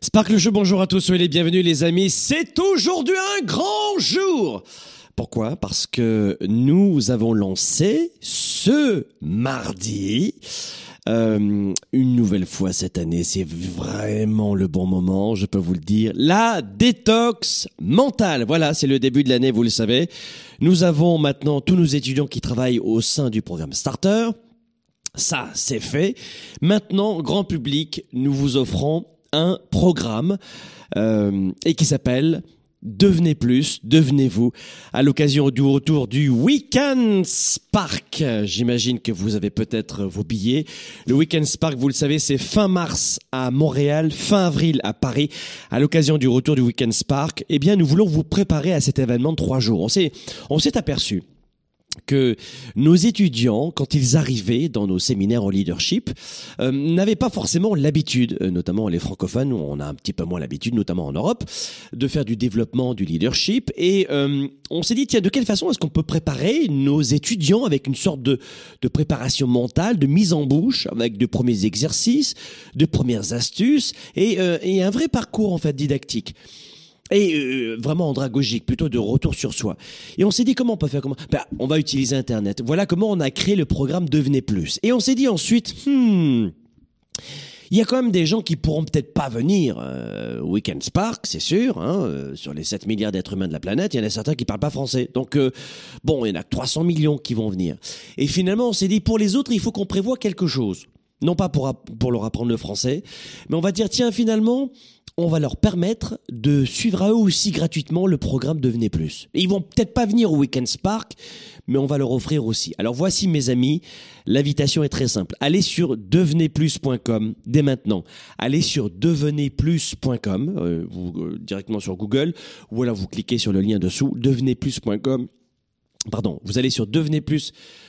Sparkle Show, bonjour à tous, soyez les bienvenus les amis. C'est aujourd'hui un grand jour. Pourquoi? Parce que nous avons lancé ce mardi euh, une nouvelle fois cette année. C'est vraiment le bon moment, je peux vous le dire. La détox mentale. Voilà, c'est le début de l'année, vous le savez. Nous avons maintenant tous nos étudiants qui travaillent au sein du programme Starter. Ça, c'est fait. Maintenant, grand public, nous vous offrons un programme euh, et qui s'appelle Devenez plus, devenez-vous, à l'occasion du retour du Weekend Spark. J'imagine que vous avez peut-être vos billets. Le Weekend Spark, vous le savez, c'est fin mars à Montréal, fin avril à Paris. À l'occasion du retour du Weekend Spark, eh bien, nous voulons vous préparer à cet événement de trois jours. On s'est, on s'est aperçu que nos étudiants, quand ils arrivaient dans nos séminaires en leadership, euh, n'avaient pas forcément l'habitude, euh, notamment les francophones, on a un petit peu moins l'habitude, notamment en Europe, de faire du développement du leadership. Et euh, on s'est dit, tiens, de quelle façon est-ce qu'on peut préparer nos étudiants avec une sorte de, de préparation mentale, de mise en bouche, avec de premiers exercices, de premières astuces et, et un vrai parcours en fait didactique? Et euh, vraiment andragogique, plutôt de retour sur soi. Et on s'est dit comment on peut faire comment ben, On va utiliser Internet. Voilà comment on a créé le programme Devenez Plus. Et on s'est dit ensuite, hmm, il y a quand même des gens qui pourront peut-être pas venir euh, Weekend Spark, c'est sûr. Hein, euh, sur les 7 milliards d'êtres humains de la planète, il y en a certains qui parlent pas français. Donc, euh, bon, il y en a que 300 millions qui vont venir. Et finalement, on s'est dit, pour les autres, il faut qu'on prévoie quelque chose. Non pas pour, leur apprendre le français, mais on va dire, tiens, finalement, on va leur permettre de suivre à eux aussi gratuitement le programme Devenez Plus. Et ils vont peut-être pas venir au Weekend Spark, mais on va leur offrir aussi. Alors voici mes amis, l'invitation est très simple. Allez sur devenezplus.com dès maintenant. Allez sur devenezplus.com, euh, euh, directement sur Google, ou alors vous cliquez sur le lien dessous, devenezplus.com. Pardon, vous allez sur devenezplus.com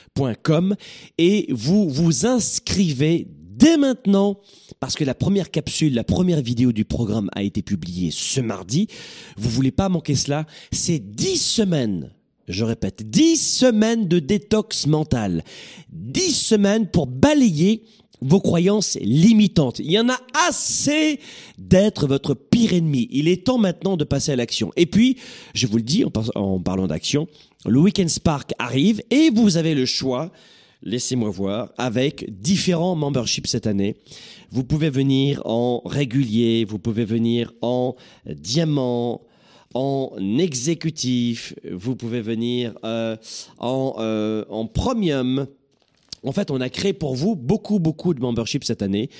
et vous vous inscrivez dès maintenant, parce que la première capsule, la première vidéo du programme a été publiée ce mardi. Vous voulez pas manquer cela. C'est 10 semaines. Je répète, 10 semaines de détox mental. 10 semaines pour balayer vos croyances limitantes. Il y en a assez d'être votre pire ennemi. Il est temps maintenant de passer à l'action. Et puis, je vous le dis en, parlant d'action, le Weekend Spark arrive et vous avez le choix laissez-moi voir, avec différents memberships cette année. Vous pouvez venir en régulier, vous pouvez venir en diamant, en exécutif, vous pouvez venir euh, en, euh, en premium. En fait, on a créé pour vous beaucoup, beaucoup de memberships cette année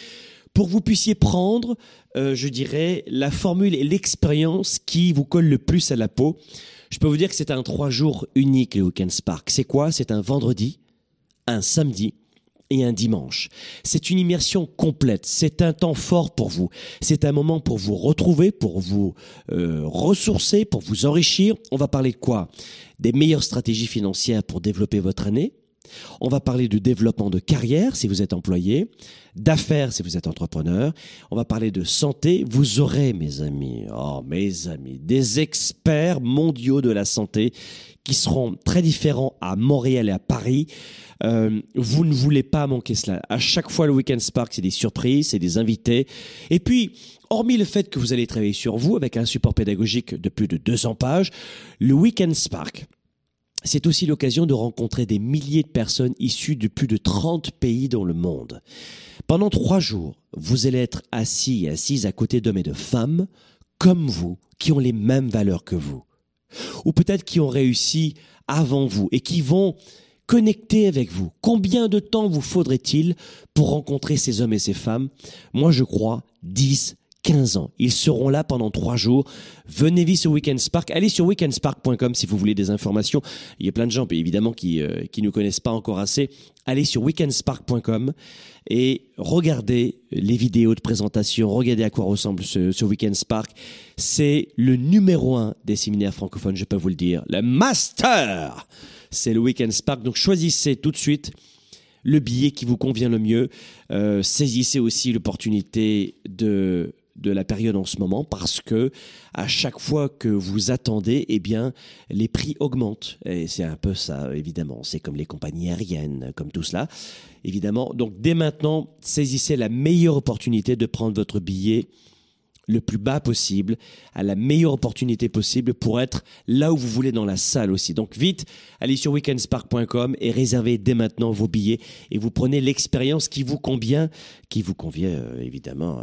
pour que vous puissiez prendre, euh, je dirais, la formule et l'expérience qui vous colle le plus à la peau. Je peux vous dire que c'est un trois jours unique, le Weekend Spark. C'est quoi? C'est un vendredi, un samedi et un dimanche. C'est une immersion complète, c'est un temps fort pour vous, c'est un moment pour vous retrouver, pour vous euh, ressourcer, pour vous enrichir. On va parler de quoi? Des meilleures stratégies financières pour développer votre année. On va parler de développement de carrière si vous êtes employé, d'affaires si vous êtes entrepreneur. On va parler de santé. Vous aurez, mes amis, oh mes amis, des experts mondiaux de la santé qui seront très différents à Montréal et à Paris. Euh, vous ne voulez pas manquer cela. À chaque fois, le Weekend Spark, c'est des surprises, c'est des invités. Et puis, hormis le fait que vous allez travailler sur vous avec un support pédagogique de plus de 200 pages, le Weekend Spark, c'est aussi l'occasion de rencontrer des milliers de personnes issues de plus de 30 pays dans le monde. Pendant trois jours, vous allez être assis et assises à côté d'hommes et de femmes comme vous, qui ont les mêmes valeurs que vous. ou peut-être qui ont réussi avant vous et qui vont connecter avec vous. Combien de temps vous faudrait-il pour rencontrer ces hommes et ces femmes? Moi, je crois 10, 15 ans. Ils seront là pendant trois jours. Venez vivre sur Weekend Spark. Allez sur weekendspark.com si vous voulez des informations. Il y a plein de gens, évidemment, qui euh, qui ne connaissent pas encore assez. Allez sur weekendspark.com et regardez les vidéos de présentation. Regardez à quoi ressemble ce, ce Weekend Spark. C'est le numéro un des séminaires francophones, je peux vous le dire. Le master C'est le Weekend Spark. Donc choisissez tout de suite le billet qui vous convient le mieux. Euh, saisissez aussi l'opportunité de de la période en ce moment parce que à chaque fois que vous attendez, eh bien, les prix augmentent. Et c'est un peu ça, évidemment. C'est comme les compagnies aériennes, comme tout cela. Évidemment. Donc, dès maintenant, saisissez la meilleure opportunité de prendre votre billet le plus bas possible, à la meilleure opportunité possible pour être là où vous voulez dans la salle aussi. Donc vite, allez sur weekendspark.com et réservez dès maintenant vos billets et vous prenez l'expérience qui vous convient, qui vous convient euh, évidemment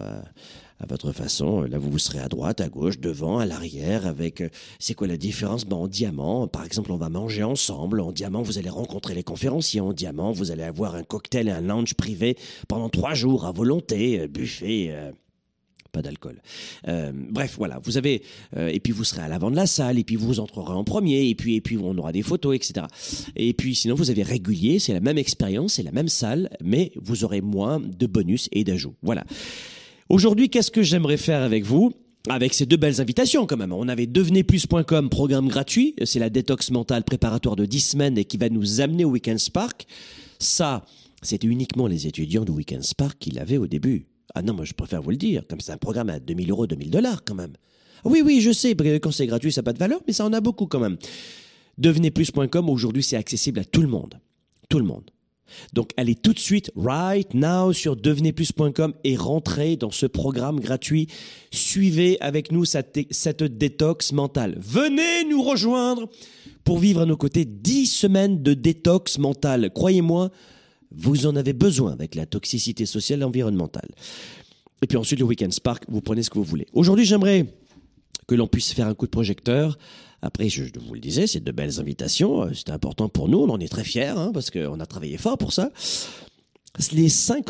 à votre façon. Là, vous, serez à droite, à gauche, devant, à l'arrière, avec... euh, C'est quoi la différence? Ben, En diamant, par exemple, on va manger ensemble. En diamant, vous allez rencontrer les conférenciers. En diamant, vous allez avoir un cocktail et un lounge privé pendant trois jours à volonté, euh, buffet... euh, pas d'alcool. Bref, voilà, vous avez et puis vous serez à l'avant de la salle et puis vous entrerez en premier et puis et puis on aura des photos, etc. Et puis sinon vous avez régulier, c'est la même expérience, c'est la même salle, mais vous aurez moins de bonus et d'ajouts. Voilà. Aujourd'hui, qu'est-ce que j'aimerais faire avec vous avec ces deux belles invitations quand même? On avait devenezplus.com, programme gratuit. C'est la détox mentale préparatoire de 10 semaines et qui va nous amener au Weekend Spark. Ça, c'était uniquement les étudiants du Weekend Spark qui l'avaient au début. Ah non, moi je préfère vous le dire, comme c'est un programme à 2000 euros, 2000 dollars quand même. Oui, oui, je sais, quand c'est gratuit, ça n'a pas de valeur, mais ça en a beaucoup quand même. Devenezplus.com, aujourd'hui, c'est accessible à tout le monde. Tout le monde. Donc allez tout de suite, right now, sur devenezplus.com et rentrez dans ce programme gratuit. Suivez avec nous cette, détox mentale. Venez nous rejoindre pour vivre à nos côtés 10 semaines de détox mentale. Croyez-moi, vous en avez besoin avec la toxicité sociale et environnementale. Et puis ensuite, le Weekend Spark, vous prenez ce que vous voulez. Aujourd'hui, j'aimerais que l'on puisse faire un coup de projecteur. Après, je vous le disais, c'est de belles invitations. Euh, C'était important pour nous. On en est très fiers hein, parce qu'on a travaillé fort pour ça. Les cinq,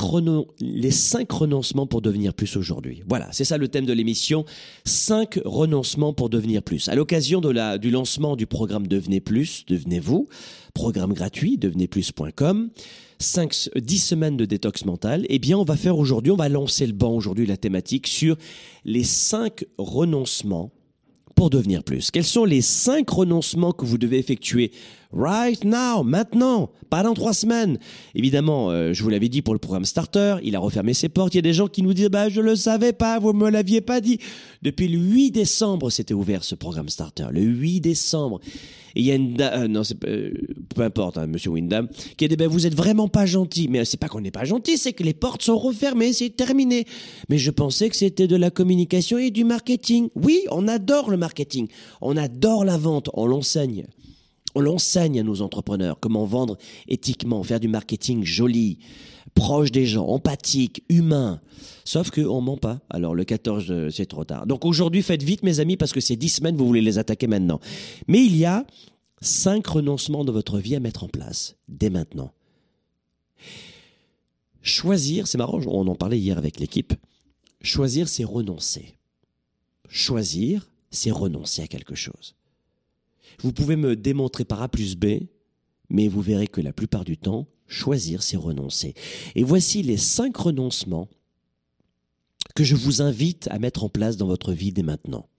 les cinq renoncements pour devenir plus aujourd'hui. Voilà, c'est ça le thème de l'émission. Cinq renoncements pour devenir plus. À l'occasion de la, du lancement du programme Devenez Plus, Devenez-vous, programme gratuit, devenezplus.com, 5, 10 semaines de détox mental, eh bien, on va faire aujourd'hui, on va lancer le banc aujourd'hui, la thématique sur les cinq renoncements pour devenir plus. Quels sont les cinq renoncements que vous devez effectuer right now, maintenant, pas dans trois semaines? Évidemment, euh, je vous l'avais dit pour le programme Starter, il a refermé ses portes. Il y a des gens qui nous disent bah je le savais pas, vous me l'aviez pas dit. Depuis le 8 décembre, c'était ouvert ce programme Starter. Le 8 décembre. Il y a une da- euh, non, c'est euh, peu importe, hein, Monsieur Windham, qui a dit ben vous êtes vraiment pas gentil. Mais c'est pas qu'on n'est pas gentil, c'est que les portes sont refermées, c'est terminé. Mais je pensais que c'était de la communication et du marketing. Oui, on adore le marketing, on adore la vente, on l'enseigne. On l'enseigne à nos entrepreneurs comment vendre éthiquement, faire du marketing joli, proche des gens, empathique, humain. Sauf qu'on ment pas. Alors le 14, euh, c'est trop tard. Donc aujourd'hui, faites vite mes amis parce que ces 10 semaines, vous voulez les attaquer maintenant. Mais il y a cinq renoncements de votre vie à mettre en place dès maintenant. Choisir, c'est marrant, on en parlait hier avec l'équipe. Choisir, c'est renoncer. Choisir, c'est renoncer à quelque chose. Vous pouvez me démontrer par A plus B, mais vous verrez que la plupart du temps, choisir, c'est renoncer. Et voici les cinq renoncements que je vous invite à mettre en place dans votre vie dès maintenant.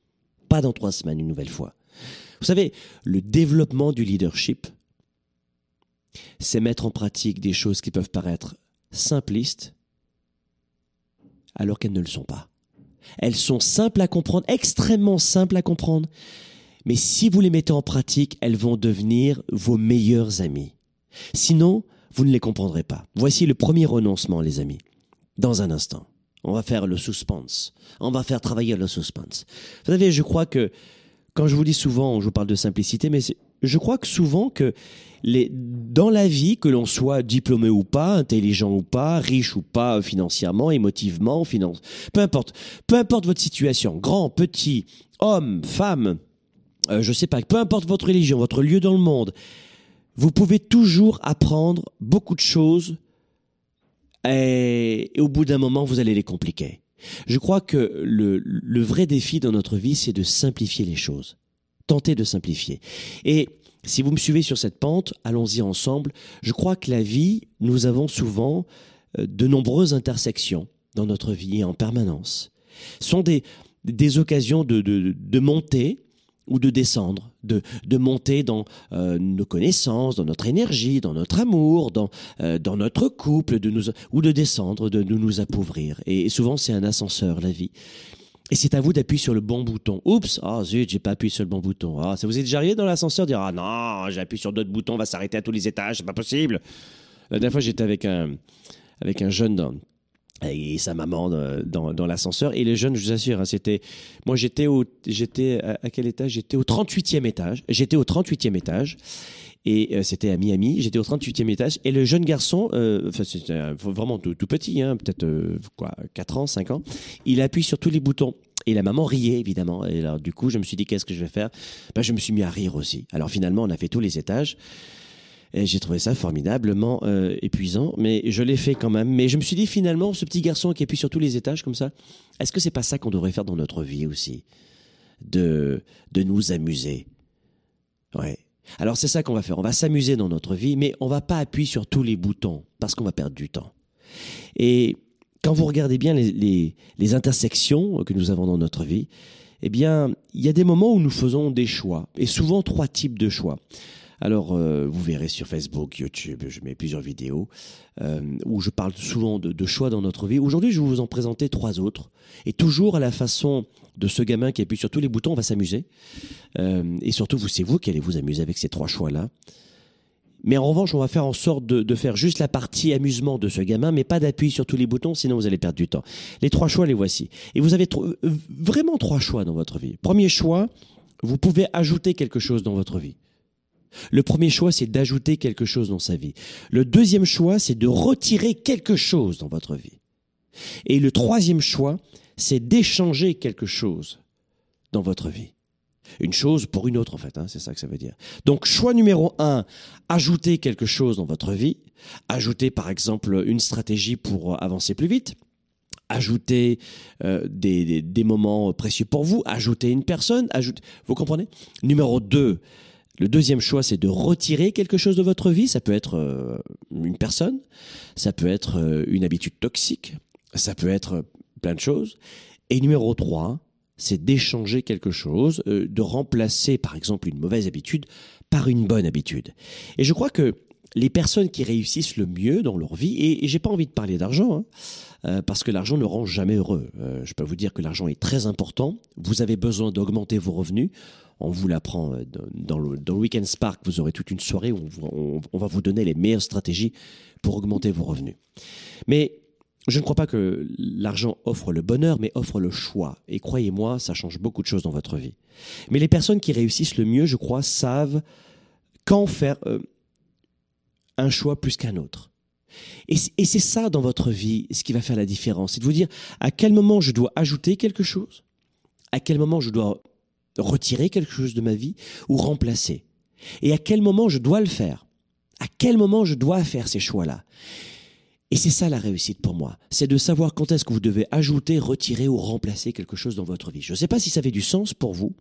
Pas dans trois semaines, une nouvelle fois. Vous savez, le développement du leadership, c'est mettre en pratique des choses qui peuvent paraître simplistes alors qu'elles ne le sont pas. Elles sont simples à comprendre, extrêmement simples à comprendre, mais si vous les mettez en pratique, elles vont devenir vos meilleurs amis. Sinon, vous ne les comprendrez pas. Voici le premier renoncement, les amis. Dans un instant, on va faire le suspense. On va faire travailler le suspense. Vous savez, je crois que quand je vous dis souvent, je vous parle de simplicité, mais je crois que souvent que dans la vie, que l'on soit diplômé ou pas, intelligent ou pas, riche ou pas financièrement, émotivement, finance, peu importe, peu importe votre situation, grand, petit, homme, femme, euh, je sais pas, peu importe votre religion, votre lieu dans le monde, vous pouvez toujours apprendre beaucoup de choses et, au bout d'un moment, vous allez les compliquer. Je crois que le, vrai défi dans notre vie, c'est de simplifier les choses. Tenter de simplifier. Et si vous me suivez sur cette pente, allons-y ensemble. Je crois que la vie, nous avons souvent euh, de nombreuses intersections dans notre vie en permanence. Ce sont des, des occasions de, de, de monter ou de descendre, de, de monter dans euh, nos connaissances, dans notre énergie, dans notre amour, dans, euh, dans notre couple, ou de descendre, de, de nous appauvrir. Et souvent, c'est un ascenseur, la vie. Et c'est à vous d'appuyer sur le bon bouton. Oups, oh, zut, j'ai pas appuyé sur le bon bouton. Ah, ça vous est déjà arrivé dans l'ascenseur dire ah non, j'ai appuyé sur d'autres boutons, on va s'arrêter à tous les étages, c'est pas possible. La dernière fois, j'étais avec un avec un jeune et sa maman dans, dans l'ascenseur. Et les jeunes, je vous assure, hein, c'était. Moi, j'étais au. J'étais à, quel étage? J'étais au 38e étage. J'étais au 38e étage. Et euh, c'était à Miami. J'étais au 38e étage. Et le jeune garçon, euh, c'était vraiment tout, petit, hein, peut-être euh, quoi, 4 ans, 5 ans, il appuie sur tous les boutons. Et la maman riait, évidemment. Et alors, du coup, je me suis dit, qu'est-ce que je vais faire? Ben, Je me suis mis à rire aussi. Alors, finalement, on a fait tous les étages. Et j'ai trouvé ça formidablement euh, épuisant, mais je l'ai fait quand même. Mais je me suis dit finalement, ce petit garçon qui appuie sur tous les étages comme ça, est-ce que c'est pas ça qu'on devrait faire dans notre vie aussi, de de nous amuser Ouais. Alors c'est ça qu'on va faire. On va s'amuser dans notre vie, mais on va pas appuyer sur tous les boutons parce qu'on va perdre du temps. Et quand vous regardez bien les, les, les intersections que nous avons dans notre vie, eh bien, il y a des moments où nous faisons des choix, et souvent trois types de choix. Alors, euh, vous verrez sur Facebook, YouTube, je mets plusieurs vidéos euh, où je parle souvent de, choix dans notre vie. Aujourd'hui, je vais vous en présenter trois autres. Et toujours à la façon de ce gamin qui appuie sur tous les boutons, on va s'amuser. Euh, et surtout, vous, c'est vous qui allez vous amuser avec ces trois choix-là. Mais en revanche, on va faire en sorte de, faire juste la partie amusement de ce gamin, mais pas d'appuyer sur tous les boutons, sinon vous allez perdre du temps. Les trois choix, les voici. Et vous avez vraiment trois choix dans votre vie. Premier choix, vous pouvez ajouter quelque chose dans votre vie. Le premier choix, c'est d'ajouter quelque chose dans sa vie. Le deuxième choix, c'est de retirer quelque chose dans votre vie. Et le troisième choix, c'est d'échanger quelque chose dans votre vie. Une chose pour une autre, en fait, hein, c'est ça que ça veut dire. Donc, choix numéro un, ajouter quelque chose dans votre vie. Ajouter, par exemple, une stratégie pour avancer plus vite. Ajouter euh, des, moments précieux pour vous. Ajouter une personne. Vous comprenez? Numéro deux, le deuxième choix, c'est de retirer quelque chose de votre vie. Ça peut être euh, une personne, ça peut être euh, une habitude toxique, ça peut être euh, plein de choses. Et numéro trois, c'est d'échanger quelque chose, de remplacer par exemple une mauvaise habitude par une bonne habitude. Et je crois que les personnes qui réussissent le mieux dans leur vie, et, j'ai pas envie de parler d'argent, hein, parce que l'argent ne rend jamais heureux. je peux vous dire que l'argent est très important. Vous avez besoin d'augmenter vos revenus on vous l'apprend euh, dans le, Weekend Spark. Vous aurez toute une soirée où on, va vous donner les meilleures stratégies pour augmenter vos revenus. Mais je ne crois pas que l'argent offre le bonheur, mais offre le choix. Et croyez-moi, ça change beaucoup de choses dans votre vie. Mais les personnes qui réussissent le mieux, je crois, savent quand faire euh, un choix plus qu'un autre. Et c'est ça dans votre vie, ce qui va faire la différence. C'est de vous dire à quel moment je dois ajouter quelque chose, à quel moment je dois retirer quelque chose de ma vie ou remplacer? Et à quel moment je dois le faire? À quel moment je dois faire ces choix-là? Et c'est ça la réussite pour moi, c'est de savoir quand est-ce que vous devez ajouter, retirer ou remplacer quelque chose dans votre vie. Je ne sais pas si ça avait du sens pour vous,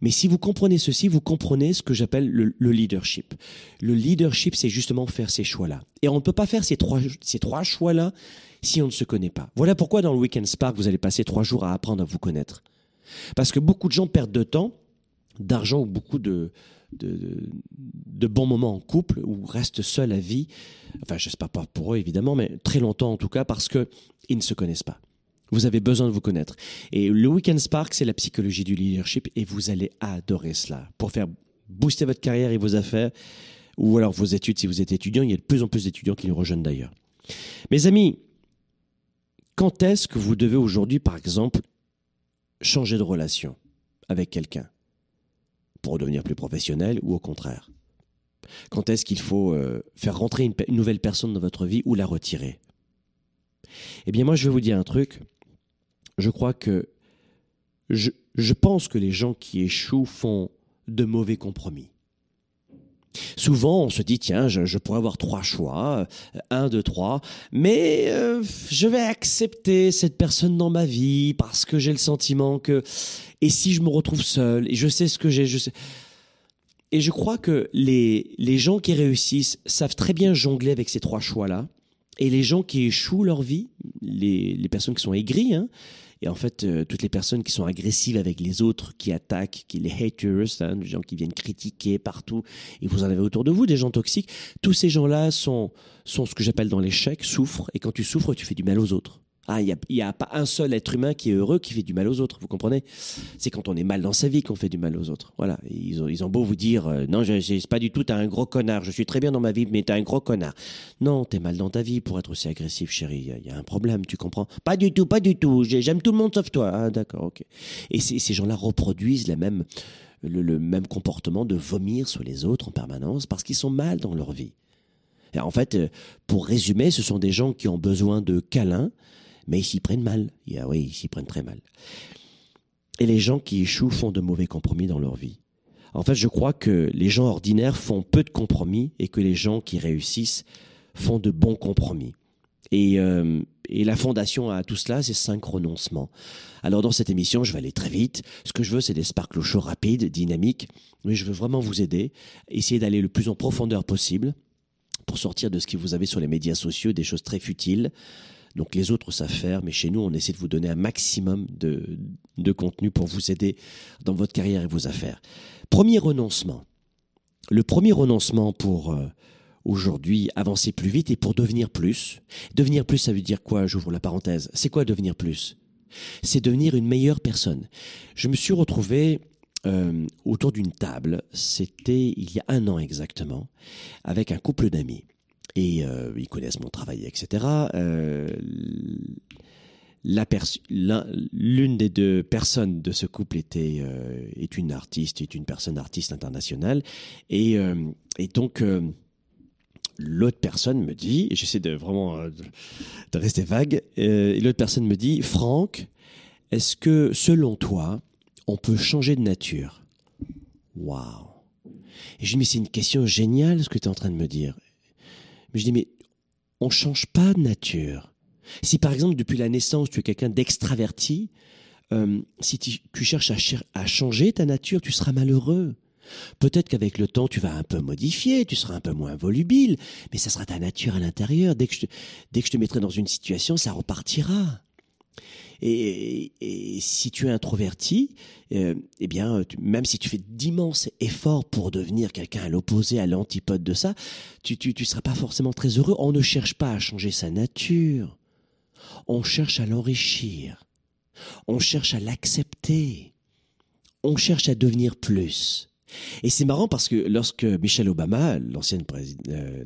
mais si vous comprenez ceci, vous comprenez ce que j'appelle le, leadership. Le leadership, c'est justement faire ces choix-là. Et on ne peut pas faire ces trois, ces trois choix-là si on ne se connaît pas. Voilà pourquoi dans le Weekend Spark, vous allez passer trois jours à apprendre à vous connaître. Parce que beaucoup de gens perdent de temps, d'argent ou beaucoup de, de, bons moments en couple ou restent seuls à vie. Enfin, j'espère pas pour eux évidemment, mais très longtemps en tout cas parce que ils ne se connaissent pas. Vous avez besoin de vous connaître. Et le Weekend Spark, c'est la psychologie du leadership et vous allez adorer cela pour faire booster votre carrière et vos affaires ou alors vos études si vous êtes étudiant. Il y a de plus en plus d'étudiants qui nous rejoignent d'ailleurs. Mes amis, quand est-ce que vous devez aujourd'hui, par exemple, changer de relation avec quelqu'un pour devenir plus professionnel ou au contraire? Quand est-ce qu'il faut euh, faire rentrer une, nouvelle personne dans votre vie ou la retirer? Eh bien moi je vais vous dire un truc. Je crois que je, je pense que les gens qui échouent font de mauvais compromis. Souvent, on se dit, tiens, je, pourrais avoir trois choix, euh, un, deux, trois, mais euh, je vais accepter cette personne dans ma vie parce que j'ai le sentiment que, et si je me retrouve seul, et je sais ce que j'ai, je sais. Et je crois que les, les gens qui réussissent savent très bien jongler avec ces trois choix-là, et les gens qui échouent leur vie, les, les personnes qui sont aigries, hein, et en fait, euh, toutes les personnes qui sont agressives avec les autres, qui attaquent, qui les haters, hein, les gens qui viennent critiquer partout, et vous en avez autour de vous des gens toxiques, tous ces gens-là sont, sont ce que j'appelle dans l'échec, souffrent, et quand tu souffres, tu fais du mal aux autres. Ah, il n'y a, pas un seul être humain qui est heureux qui fait du mal aux autres, vous comprenez? C'est quand on est mal dans sa vie qu'on fait du mal aux autres. Voilà, ils ont, beau vous dire euh, non, c'est pas du tout, t'es un gros connard, je suis très bien dans ma vie, mais t'es un gros connard. Non, t'es mal dans ta vie pour être aussi agressif, chérie. Il y, a un problème, tu comprends? Pas du tout, pas du tout. J'aime tout le monde sauf toi. Ah, d'accord, ok. Et ces gens-là reproduisent la même, le, même comportement de vomir sur les autres en permanence parce qu'ils sont mal dans leur vie. En fait, euh, pour résumer, ce sont des gens qui ont besoin de câlins, mais ils s'y prennent mal. oui, ils s'y prennent très mal. Et les gens qui échouent font de mauvais compromis dans leur vie. En fait, je crois que les gens ordinaires font peu de compromis et que les gens qui réussissent font de bons compromis. Et, euh, la fondation à tout cela, c'est cinq renoncements. Alors dans cette émission, je vais aller très vite. Ce que je veux, c'est des sparkles chauds rapides, dynamiques. Mais je veux vraiment vous aider, essayer d'aller le plus en profondeur possible pour sortir de ce que vous avez sur les médias sociaux, des choses très futiles, donc les autres savent faire, mais chez nous, on essaie de vous donner un maximum de, de contenu pour vous aider dans votre carrière et vos affaires. Premier renoncement. Le premier renoncement pour euh, aujourd'hui avancer plus vite et pour devenir plus. Devenir plus, ça veut dire quoi? J'ouvre la parenthèse. C'est quoi devenir plus? C'est devenir une meilleure personne. Je me suis retrouvé euh, autour d'une table, c'était il y a un an exactement, avec un couple d'amis et euh, ils connaissent mon travail, etc. Euh, l'une des deux personnes de ce couple était euh, est une artiste, est une personne artiste internationale, et, euh, et donc l'autre personne me dit, j'essaie de vraiment de, rester vague, et l'autre personne me dit, Franck, est-ce que selon toi, on peut changer de nature? Waouh Et je dis mais c'est une question géniale ce que tu es en train de me dire. Mais je dis, mais on change pas de nature. Si par exemple, depuis la naissance, tu es quelqu'un d'extraverti, euh, si tu, cherches à, changer ta nature, tu seras malheureux. Peut-être qu'avec le temps, tu vas un peu modifier, tu seras un peu moins volubile, mais ça sera ta nature à l'intérieur. Dès dès que je te mettrai dans une situation, ça repartira. Et, si tu es introverti, euh, eh bien, même si tu fais d'immenses efforts pour devenir quelqu'un à l'opposé, à l'antipode de ça, tu, tu, tu seras pas forcément très heureux. On ne cherche pas à changer sa nature. On cherche à l'enrichir. On cherche à l'accepter. On cherche à devenir plus. Et c'est marrant parce que lorsque Michelle Obama, l'ancienne euh,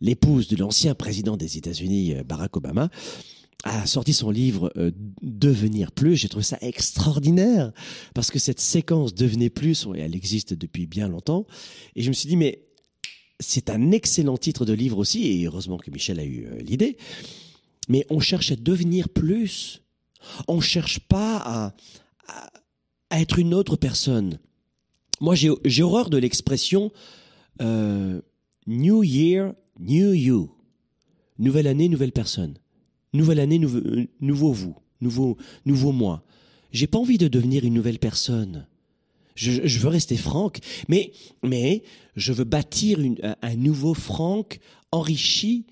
l'épouse de l'ancien président des États-Unis, euh, Barack Obama, a sorti son livre euh, Devenir plus. J'ai trouvé ça extraordinaire parce que cette séquence Devenez plus, elle existe depuis bien longtemps. Et je me suis dit, mais c'est un excellent titre de livre aussi, et heureusement que Michel a eu euh, l'idée. Mais on cherche à devenir plus. On cherche pas à, à, être une autre personne. Moi, j'ai horreur de l'expression euh, New Year, New You. Nouvelle année, nouvelle personne. Nouvelle année, nouveau, euh, vous, nouveau, moi. J'ai pas envie de devenir une nouvelle personne. Je, veux rester Franck, mais, mais je veux bâtir un nouveau Franck enrichi.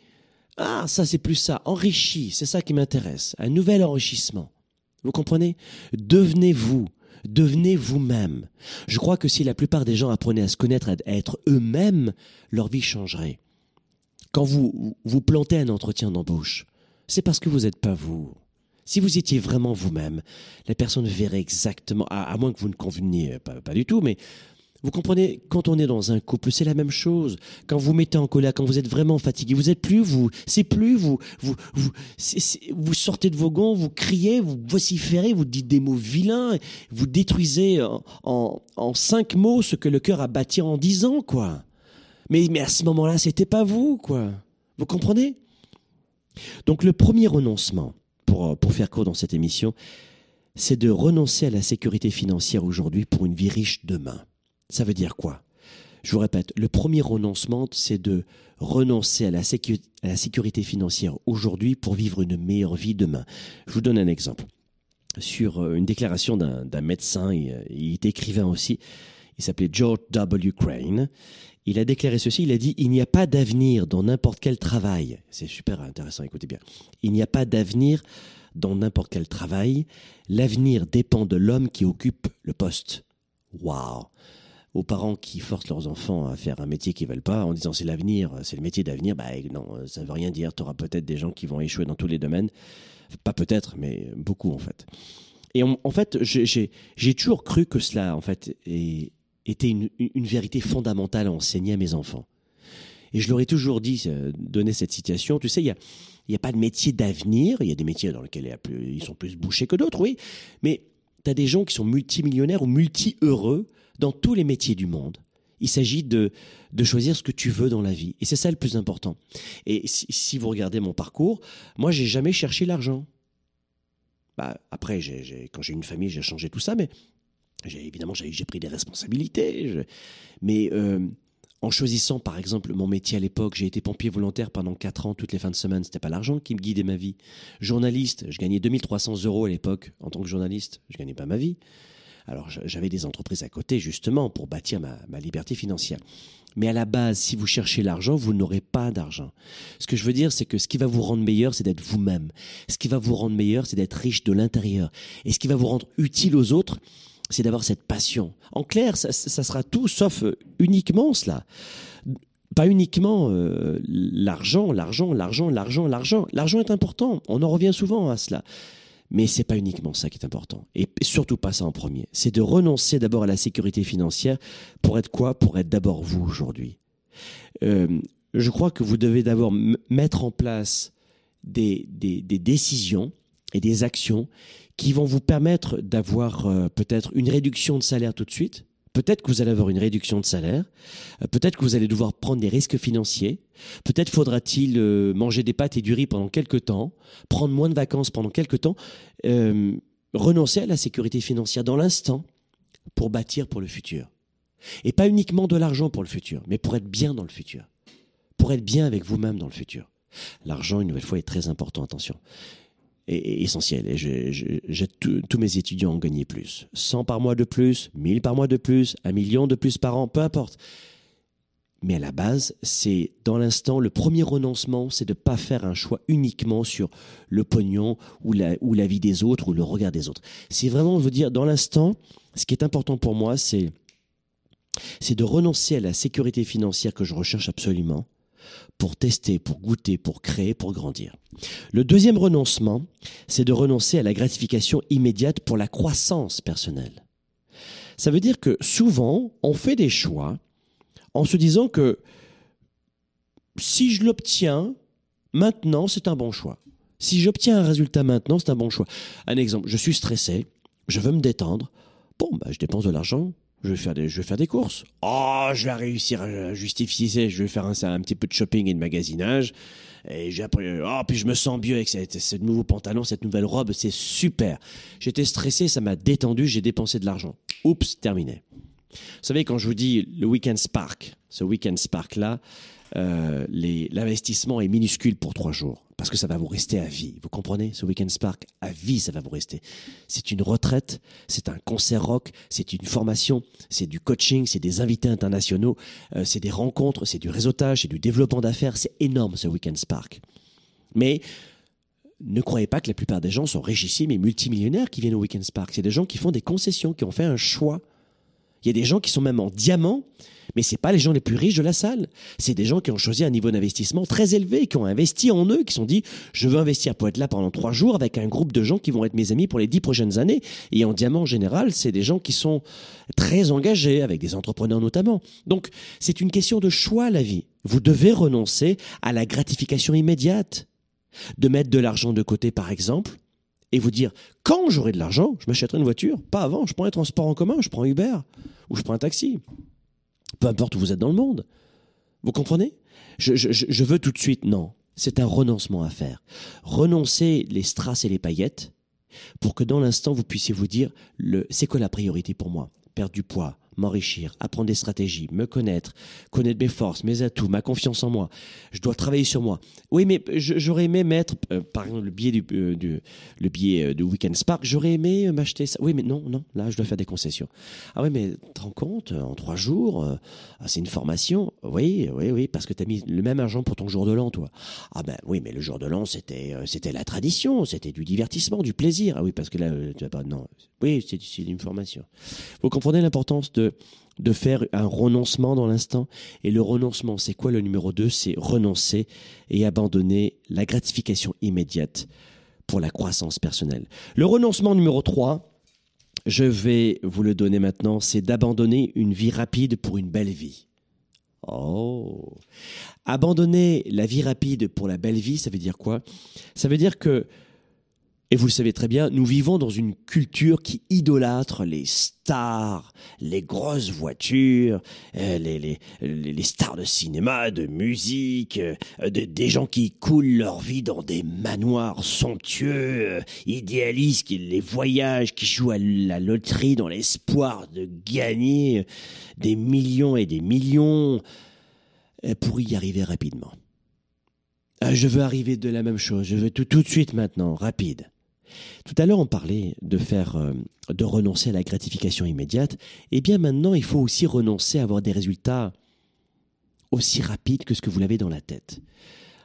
Ah, ça c'est plus ça, enrichi, c'est ça qui m'intéresse. Un nouvel enrichissement. Vous comprenez? Devenez vous, devenez vous-même. Je crois que si la plupart des gens apprenaient à se connaître, à être eux-mêmes, leur vie changerait. Quand vous vous plantez un entretien d'embauche, c'est parce que vous n'êtes pas vous. Si vous étiez vraiment vous-même, la personne verrait exactement, à, moins que vous ne conveniez pas, du tout, mais vous comprenez, quand on est dans un couple, c'est la même chose. Quand vous mettez en colère, quand vous êtes vraiment fatigué, vous êtes plus vous, c'est plus vous, vous, vous, sortez de vos gonds, vous criez, vous vociférez, vous dites des mots vilains, vous détruisez en, en, en cinq mots ce que le cœur a bâti en dix ans, quoi. Mais, mais à ce moment-là, c'était pas vous, quoi. Vous comprenez? Donc le premier renoncement, pour, pour faire court dans cette émission, c'est de renoncer à la sécurité financière aujourd'hui pour une vie riche demain. Ça veut dire quoi? Je vous répète, le premier renoncement, c'est de renoncer à la, sécurité financière aujourd'hui pour vivre une meilleure vie demain. Je vous donne un exemple. Sur euh, une déclaration d'un médecin, il, il était écrivain aussi, il s'appelait George W. Crane. Il a déclaré ceci, il a dit, il n'y a pas d'avenir dans n'importe quel travail. C'est super intéressant, écoutez bien. Il n'y a pas d'avenir dans n'importe quel travail, l'avenir dépend de l'homme qui occupe le poste. Waouh Aux parents qui forcent leurs enfants à faire un métier qu'ils veulent pas en disant c'est l'avenir, c'est le métier d'avenir, bah non, ça veut rien dire. Tu auras peut-être des gens qui vont échouer dans tous les domaines. Pas peut-être, mais beaucoup en fait. Et en fait, j'ai toujours cru que cela, en fait, était une, vérité fondamentale à enseigner à mes enfants. Et je leur ai toujours dit, euh, donner cette situation, tu sais, il y a, n'y a pas de métier d'avenir. Il y a des métiers dans lesquels ils sont plus bouchés que d'autres, oui. Mais tu as des gens qui sont multimillionnaires ou multi-heureux dans tous les métiers du monde. Il s'agit de, de choisir ce que tu veux dans la vie. Et c'est ça le plus important. Et si, vous regardez mon parcours, moi, j'ai jamais cherché l'argent. Bah, après, quand j'ai une famille, j'ai changé tout ça, mais évidemment, j'ai pris des responsabilités. mais euh, en choisissant par exemple mon métier à l'époque, j'ai été pompier volontaire pendant 4 ans, toutes les fins de semaine, c'était pas l'argent qui me guidait ma vie. Journaliste, je gagnais 2300 euros à l'époque en tant que journaliste, je gagnais pas ma vie. Alors j'avais des entreprises à côté justement pour bâtir ma, ma liberté financière. Mais à la base, si vous cherchez l'argent, vous n'aurez pas d'argent. Ce que je veux dire, c'est que ce qui va vous rendre meilleur, c'est d'être vous-même. Ce qui va vous rendre meilleur, c'est d'être riche de l'intérieur. Et ce qui va vous rendre utile aux autres, c'est d'avoir cette passion. En clair, ça, sera tout sauf euh, uniquement cela. Pas uniquement euh, l'argent, l'argent, l'argent, l'argent, l'argent. L'argent est important. On en revient souvent à cela. Mais c'est pas uniquement ça qui est important. Et surtout pas ça en premier. C'est de renoncer d'abord à la sécurité financière pour être quoi? Pour être d'abord vous aujourd'hui. Euh, je crois que vous devez d'abord mettre en place des, des décisions et des actions qui vont vous permettre d'avoir euh, peut-être une réduction de salaire tout de suite. Peut-être que vous allez avoir une réduction de salaire. Euh, peut-être que vous allez devoir prendre des risques financiers. Peut-être faudra-t-il euh, manger des pâtes et du riz pendant quelques temps, prendre moins de vacances pendant quelques temps, renoncer à la sécurité financière dans l'instant pour bâtir pour le futur. Et pas uniquement de l'argent pour le futur, mais pour être bien dans le futur. Pour être bien avec vous-même dans le futur. L'argent, une nouvelle fois, est très important, attention est, essentiel. Et j'ai tous mes étudiants ont gagné plus. 100 par mois de plus, 1000 par mois de plus, un million de plus par an, peu importe. Mais à la base, c'est dans l'instant, le premier renoncement, c'est de ne pas faire un choix uniquement sur le pognon ou la, ou la vie des autres ou le regard des autres. C'est vraiment, vous dire, dans l'instant, ce qui est important pour moi, c'est c'est de renoncer à la sécurité financière que je recherche absolument pour tester, pour goûter, pour créer, pour grandir. Le deuxième renoncement, c'est de renoncer à la gratification immédiate pour la croissance personnelle. Ça veut dire que souvent, on fait des choix en se disant que si je l'obtiens maintenant, c'est un bon choix. Si j'obtiens un résultat maintenant, c'est un bon choix. Un exemple, je suis stressé, je veux me détendre. Bon, bah, je dépense de l'argent je vais faire des, je vais faire des courses. Oh, je vais réussir à justifier, je vais faire un, un petit peu de shopping et de magasinage. Et j'ai appris, oh, puis je me sens mieux avec ce nouveau pantalon, cette nouvelle robe, c'est super. J'étais stressé, ça m'a détendu, j'ai dépensé de l'argent. Oups, terminé. Vous savez, quand je vous dis le Weekend Spark, ce Weekend Spark-là, euh, l'investissement est minuscule pour trois jours parce que ça va vous rester à vie. Vous comprenez? Ce Weekend Spark, à vie, ça va vous rester. C'est une retraite, c'est un concert rock, c'est une formation, c'est du coaching, c'est des invités internationaux, euh, c'est des rencontres, c'est du réseautage, c'est du développement d'affaires. C'est énorme ce Weekend Spark. Mais ne croyez pas que la plupart des gens sont richissimes et multimillionnaires qui viennent au Weekend Spark. C'est des gens qui font des concessions, qui ont fait un choix. Il y a des gens qui sont même en diamant mais c'est pas les gens les plus riches de la salle. C'est des gens qui ont choisi un niveau d'investissement très élevé, qui ont investi en eux, qui se sont dit, je veux investir pour être là pendant trois jours avec un groupe de gens qui vont être mes amis pour les dix prochaines années. Et en diamant en général, c'est des gens qui sont très engagés, avec des entrepreneurs notamment. Donc, c'est une question de choix, la vie. Vous devez renoncer à la gratification immédiate. De mettre de l'argent de côté, par exemple, et vous dire, quand j'aurai de l'argent, je m'achèterai une voiture. Pas avant, je prends un transport en commun, je prends Uber ou je prends un taxi peu importe où vous êtes dans le monde. Vous comprenez? Je, veux tout de suite, non. C'est un renoncement à faire. Renoncer les strass et les paillettes pour que dans l'instant vous puissiez vous dire le c'est quoi la priorité pour moi? Perdre du poids, m'enrichir, apprendre des stratégies, me connaître, connaître mes forces, mes atouts, ma confiance en moi. Je dois travailler sur moi. Oui, mais j'aurais aimé mettre, euh, par exemple, le billet du, euh, du le billet euh, de Weekend Spark. J'aurais aimé m'acheter ça. Oui, mais non, non. Là, je dois faire des concessions. Ah oui, mais te rends compte, en trois jours, ah, c'est une formation. Oui, oui, oui, parce que tu as mis le même argent pour ton jour de l'an, toi. Ah ben oui, mais le jour de l'an, c'était, c'était la tradition, c'était du divertissement, du plaisir. Ah oui, parce que là, tu vas pas, non. Oui, c'est une formation. Vous comprenez l'importance de de faire un renoncement dans l'instant. Et le renoncement, c'est quoi le numéro 2 C'est renoncer et abandonner la gratification immédiate pour la croissance personnelle. Le renoncement numéro 3, je vais vous le donner maintenant, c'est d'abandonner une vie rapide pour une belle vie. Oh Abandonner la vie rapide pour la belle vie, ça veut dire quoi? Ça veut dire que et vous le savez très bien, nous vivons dans une culture qui idolâtre les stars, les grosses voitures, euh, les, les, les stars de cinéma, de musique, euh, des gens qui coulent leur vie dans des manoirs somptueux, euh, idéalistes, qui les voyagent, qui jouent à la loterie dans l'espoir de gagner des millions et des millions pour y arriver rapidement. Je veux arriver de la même chose, je veux tout, tout de suite maintenant, rapide. Tout à l'heure, on parlait de faire, euh, de renoncer à la gratification immédiate. Eh bien, maintenant, il faut aussi renoncer à avoir des résultats aussi rapides que ce que vous l'avez dans la tête.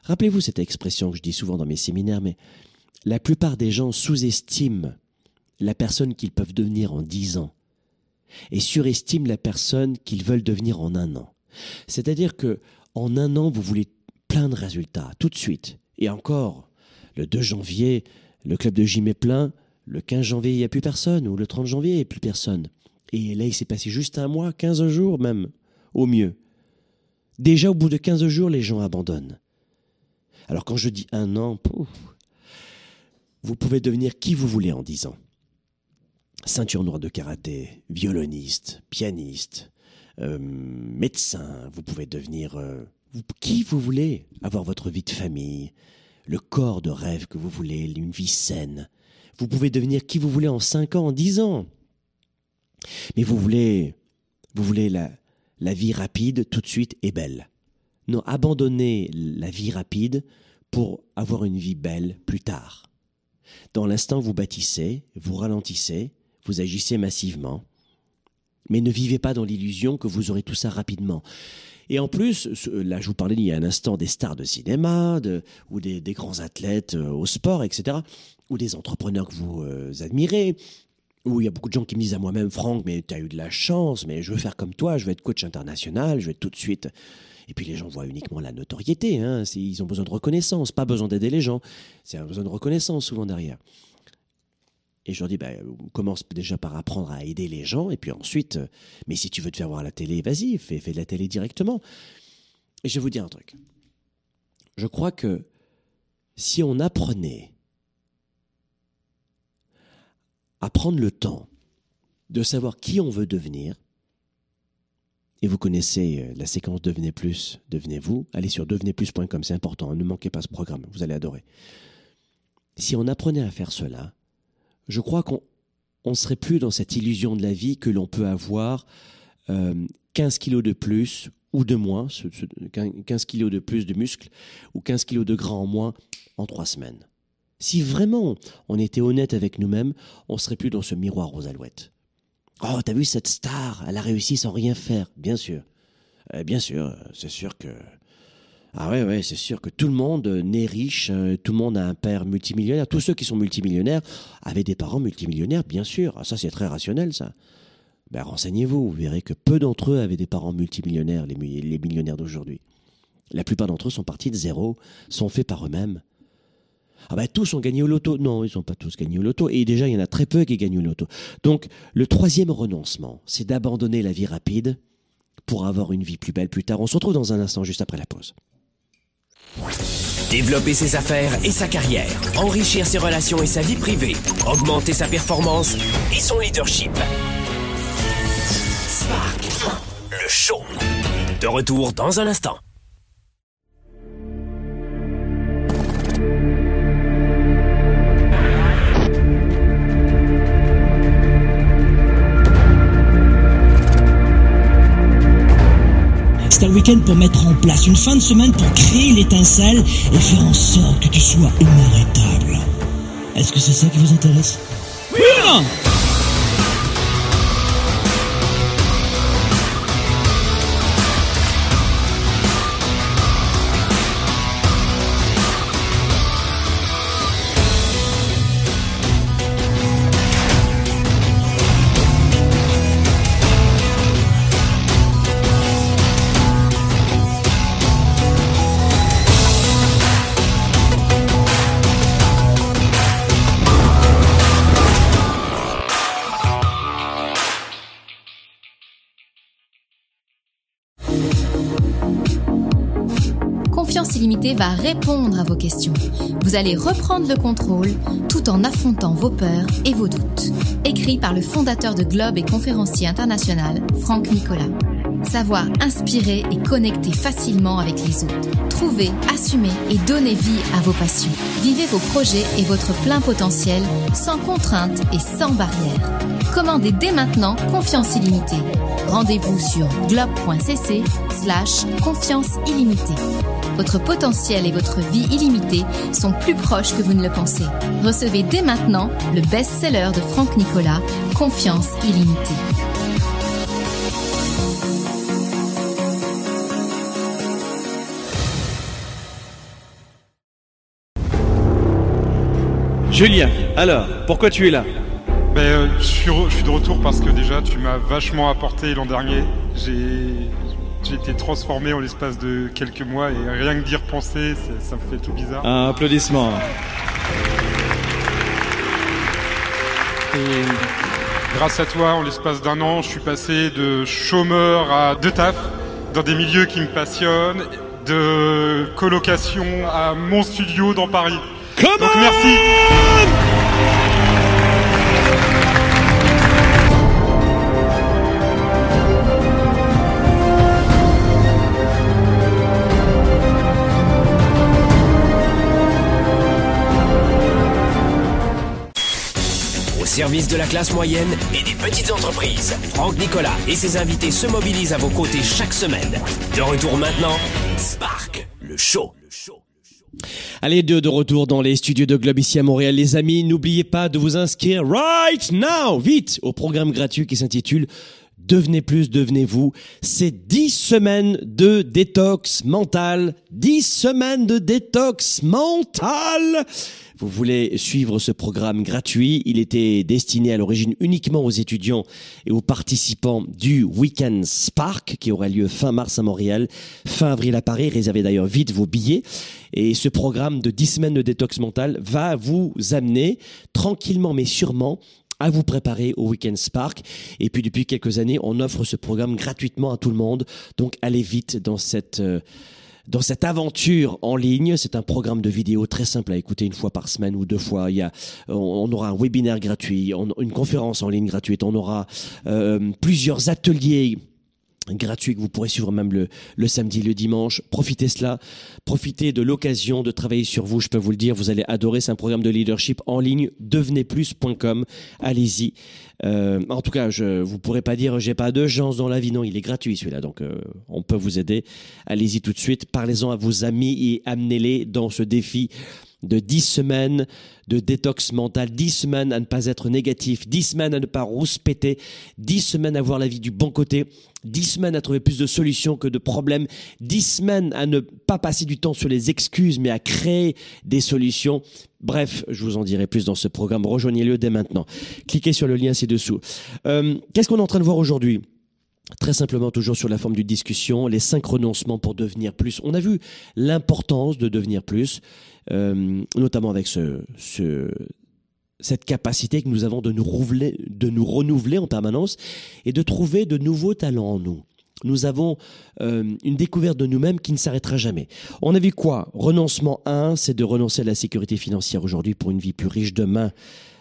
Rappelez-vous cette expression que je dis souvent dans mes séminaires, mais la plupart des gens sous-estiment la personne qu'ils peuvent devenir en dix ans et surestiment la personne qu'ils veulent devenir en un an. C'est-à-dire que en un an, vous voulez plein de résultats tout de suite. Et encore, le 2 janvier, le club de gym est plein. Le 15 janvier, il n'y a plus personne. Ou le 30 janvier, il n'y a plus personne. Et là, il s'est passé juste un mois, 15 jours même, au mieux. Déjà, au bout de 15 jours, les gens abandonnent. Alors quand je dis un an, vous pouvez devenir qui vous voulez en 10 ans. Ceinture noire de karaté, violoniste, pianiste, euh, médecin, vous pouvez devenir euh, qui vous voulez, avoir votre vie de famille, le corps de rêve que vous voulez, une vie saine. Vous pouvez devenir qui vous voulez en cinq ans, en dix ans. Mais vous voulez, vous voulez la, la vie rapide tout de suite et belle. Non, abandonnez la vie rapide pour avoir une vie belle plus tard. Dans l'instant, vous bâtissez, vous ralentissez, vous agissez massivement, mais ne vivez pas dans l'illusion que vous aurez tout ça rapidement. Et en plus, là, je vous parlais il y a un instant des stars de cinéma, ou des, grands athlètes euh, au sport, etc., ou des entrepreneurs que vous euh, admirez, où il y a beaucoup de gens qui me disent à moi-même, Franck, mais tu as eu de la chance, mais je veux faire comme toi, je veux être coach international, je vais tout de suite. Et puis les gens voient uniquement la notoriété, hein, ils ont besoin de reconnaissance, pas besoin d'aider les gens, c'est un besoin de reconnaissance souvent derrière. Et je leur dis, bah, commence déjà par apprendre à aider les gens, et puis ensuite, euh, mais si tu veux te faire voir à la télé, vas-y, fais, fais de la télé directement. Et je vais vous dire un truc. Je crois que si on apprenait à prendre le temps de savoir qui on veut devenir, et vous connaissez euh, la séquence Devenez plus, devenez-vous, allez sur devenezplus.com, c'est important, ne manquez pas ce programme, vous allez adorer. Si on apprenait à faire cela, je crois qu'on ne serait plus dans cette illusion de la vie que l'on peut avoir 15 euh, kilos de plus ou de moins, 15 kilos de plus de muscles ou 15 kilos de gras en moins en trois semaines. Si vraiment on était honnête avec nous-mêmes, on serait plus dans ce miroir aux alouettes. Oh, t'as vu cette star, elle a réussi sans rien faire. Bien sûr. Euh, bien sûr, c'est sûr que ah ouais, ouais, c'est sûr que tout le monde naît riche, euh, tout le monde a un père multimillionnaire. Tous ceux qui sont multimillionnaires avaient des parents multimillionnaires, bien sûr. Ah, ça, c'est très rationnel, ça. Ben, renseignez-vous, vous verrez que peu d'entre eux avaient des parents multimillionnaires, les, les millionnaires d'aujourd'hui. La plupart d'entre eux sont partis de zéro, sont faits par eux-mêmes. Ah ben tous ont gagné au loto. Non, ils n'ont pas tous gagné au loto. Et déjà, il y en a très peu qui gagnent au loto. Donc, le troisième renoncement, c'est d'abandonner la vie rapide pour avoir une vie plus belle plus tard. On se retrouve dans un instant, juste après la pause. Développer ses affaires et sa carrière, enrichir ses relations et sa vie privée, augmenter sa performance et son leadership. Spark, le show. De retour dans un instant. Un week-end pour mettre en place, une fin de semaine pour créer l'étincelle et faire en sorte que tu sois inarrêtable. Est-ce que c'est ça qui vous intéresse? Oui ou non? Va répondre à vos questions. Vous allez reprendre le contrôle tout en affrontant vos peurs et vos doutes. Écrit par le fondateur de Globe et conférencier international, Franck Nicolas. Savoir inspirer et connecter facilement avec les autres. Trouver, assumer et donner vie à vos passions. Vivez vos projets et votre plein potentiel sans contrainte et sans barrière. Commandez dès maintenant Confiance illimitée. Rendez-vous sur globe.cc slash confiance illimitée. Votre potentiel et votre vie illimitée sont plus proches que vous ne le pensez. Recevez dès maintenant le best-seller de Franck Nicolas, Confiance illimitée. Julien, alors, pourquoi tu es là? Ben, euh, je, suis re- je suis de retour parce que déjà tu m'as vachement apporté l'an dernier. J'ai j'ai été transformé en l'espace de quelques mois et rien que d'y repenser, ça, me fait tout bizarre. Un applaudissement. Et grâce à toi, en l'espace d'un an, je suis passé de chômeur à de taf dans des milieux qui me passionnent, de colocation à mon studio dans Paris. Donc merci. Service de la classe moyenne et des petites entreprises, Franck Nicolas et ses invités se mobilisent à vos côtés chaque semaine. De retour maintenant, Spark, le show. Allez, de, de retour dans les studios de Globe ici à Montréal, les amis. N'oubliez pas de vous inscrire right now, vite, au programme gratuit qui s'intitule Devenez plus, devenez-vous. C'est 10 semaines de détox mental. 10 semaines de détox mental. Vous voulez suivre ce programme gratuit. Il était destiné à l'origine uniquement aux étudiants et aux participants du Weekend Spark qui aura lieu fin mars à Montréal, fin avril à Paris. Réservez d'ailleurs vite vos billets. Et ce programme de 10 semaines de détox mental va vous amener tranquillement mais sûrement à vous préparer au Weekend Spark. Et puis depuis quelques années, on offre ce programme gratuitement à tout le monde. Donc allez vite dans cette... euh, dans cette aventure en ligne, c'est un programme de vidéo très simple à écouter une fois par semaine ou deux fois. On, aura un webinaire gratuit, une conférence en ligne gratuite, on aura euh, plusieurs ateliers gratuits que vous pourrez suivre même le, le samedi, le dimanche. Profitez cela, profitez de l'occasion de travailler sur vous. Je peux vous le dire, vous allez adorer. C'est un programme de leadership en ligne. Devenezplus.com. Allez-y. Euh, en tout cas, je vous pourrez pas dire j'ai pas de chance dans la vie. Non, il est gratuit celui-là, donc euh, on peut vous aider. Allez-y tout de suite. Parlez-en à vos amis et amenez-les dans ce défi de 10 semaines de détox mental, 10 semaines à ne pas être négatif, 10 semaines à ne pas rouspéter, 10 semaines à voir la vie du bon côté, 10 semaines à trouver plus de solutions que de problèmes, 10 semaines à ne pas passer du temps sur les excuses mais à créer des solutions. Bref, je vous en dirai plus dans ce programme. Rejoignez-le dès maintenant. Cliquez sur le lien ci-dessous. Euh, Qu'est-ce qu'on est en train de voir aujourd'hui? Très simplement, toujours sur la forme d'une discussion, les cinq renoncements pour devenir plus. On a vu l'importance de devenir plus, euh, notamment avec ce, ce, cette capacité que nous avons de nous, renouveler, de nous renouveler en permanence et de trouver de nouveaux talents en nous. Nous avons euh, une découverte de nous-mêmes qui ne s'arrêtera jamais. On a vu quoi? Renoncement 1, c'est de renoncer à la sécurité financière aujourd'hui pour une vie plus riche demain.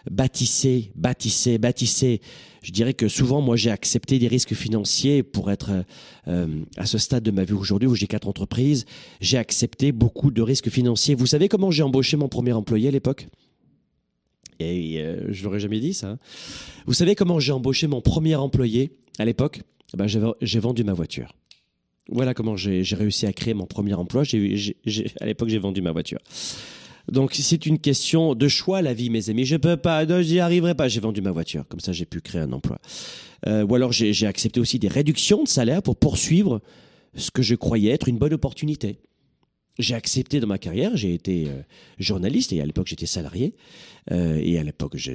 Bâtissez, bâtissez, bâtissez. Je dirais que souvent, moi, j'ai accepté des risques financiers pour être euh, à ce stade de ma vie aujourd'hui où j'ai quatre entreprises. J'ai accepté beaucoup de risques financiers. Vous savez comment j'ai embauché mon premier employé à l'époque? Et euh, je l'aurais jamais dit ça. Vous savez comment j'ai embauché mon premier employé à l'époque? Ben, j'ai- vendu ma voiture. Voilà comment j'ai réussi à créer mon premier emploi. À l'époque, j'ai vendu ma voiture. Donc c'est une question de choix la vie, mes amis. Je peux pas, j'y arriverai pas. J'ai vendu ma voiture, comme ça j'ai pu créer un emploi. Euh, ou alors j'ai accepté aussi des réductions de salaire pour poursuivre ce que je croyais être une bonne opportunité. J'ai accepté dans ma carrière, j'ai été euh, journaliste et à l'époque j'étais salarié. Euh, et à l'époque je,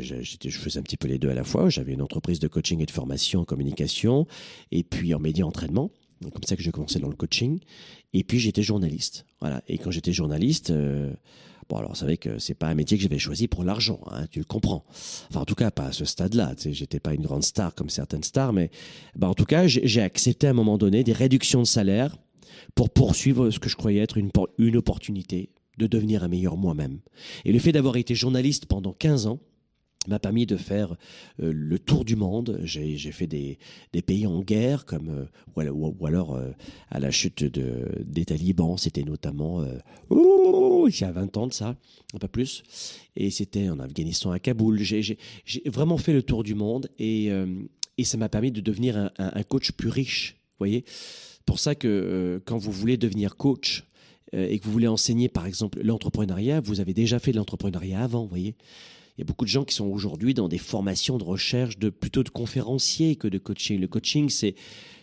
faisais un petit peu les deux à la fois. J'avais une entreprise de coaching et de formation en communication et puis en média entraînement. Donc comme ça que j'ai commencé dans le coaching. Et puis j'étais journaliste. Voilà. Et quand j'étais journaliste, bon alors vous savez que c'est pas un métier que j'avais choisi pour l'argent, hein, tu le comprends. Enfin en tout cas pas à ce stade-là. Tu sais, j'étais pas une grande star comme certaines stars, mais bah, en tout cas j'ai accepté à un moment donné des réductions de salaire pour poursuivre ce que je croyais être une, une opportunité de devenir un meilleur moi-même. Et le fait d'avoir été journaliste pendant 15 ans, m'a permis de faire euh, le tour du monde. J'ai fait des, pays en guerre, comme euh, ou, alors euh, à la chute de, des talibans. C'était notamment il y a 20 ans de ça, un peu plus. Et c'était en Afghanistan, à Kaboul. J'ai vraiment fait le tour du monde et, ça m'a permis de devenir un, un, coach plus riche. Voyez, pour ça que quand vous voulez devenir coach et que vous voulez enseigner, par exemple, l'entrepreneuriat, vous avez déjà fait de l'entrepreneuriat avant. Voyez. Il y a beaucoup de gens qui sont aujourd'hui dans des formations de recherche de plutôt de conférenciers que de coaching. Le coaching, c'est